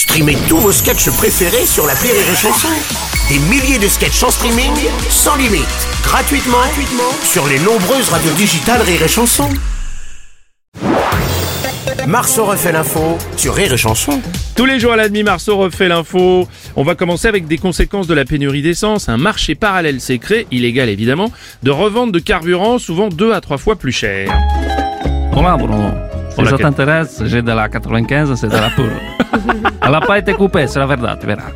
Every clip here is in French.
Streamez tous vos sketchs préférés sur la Rire et Chanson. Des milliers de sketchs en streaming, sans limite, gratuitement, gratuitement sur les nombreuses radios digitales Rire et Chanson. Marceau refait l'info sur Rire et Chanson. Tous les jours à la demi, Marceau refait l'info. On va commencer avec des conséquences de la pénurie d'essence. Un marché parallèle s'est créé, illégal évidemment, de revente de carburant souvent deux à trois fois plus cher. ¿Qué? t'intéresse, j'ai de la 95, c'est de la pure. Elle n'a pas été coupée, c'est la verdad, tu verras.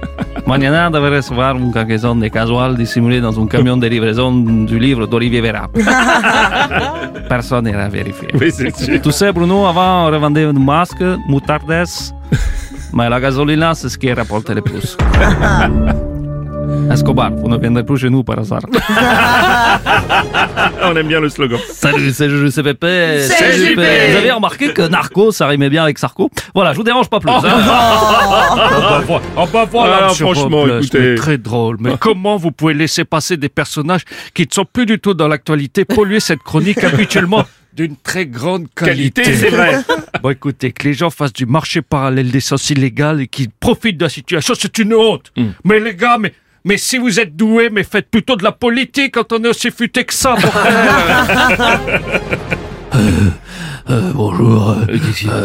Mañana devrait recevoir une cargaison de casual dissimulée dans un camion de livraison du livre d'Olivier Véra. Personne n'ira vérifier. Oui, c'est sûr. Tu sais, Bruno, avant, on revendait des masques, moutardes, mais la gasolina, c'est ce qui rapporte le plus. Escobar, vous ne viendrez plus chez nous par hasard. On aime bien le slogan. Salut, c'est Juju CPP. C'est JP. Vous avez remarqué que Narco, ça rimait bien avec Sarko Voilà, je vous dérange pas plus. hein. Oh bah voilà, Ah, franchement, Robles, écoutez. Très drôle. Mais comment vous pouvez laisser passer des personnages qui ne sont plus du tout dans l'actualité polluer cette chronique habituellement d'une très grande qualité, Qualité, c'est vrai. Bon, écoutez, que les gens fassent du marché parallèle d'essence illégale et qu'ils profitent de la situation, c'est une honte. Hmm. Mais les gars, mais, mais si vous êtes doués, mais faites plutôt de la politique quand on est aussi futé que ça. bonjour.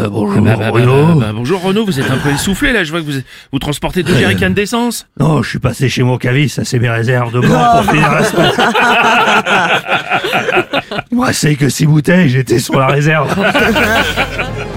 bonjour, Bah, bah, bah, bah, bah, bonjour Renaud, vous êtes un peu essoufflé là, je vois que vous, vous transportez deux jerrycans d'essence. Non, je suis passé chez mon caviste, ça c'est mes réserves de blanc pour finir la semaine. Il me restait que six bouteilles, j'étais sur la réserve.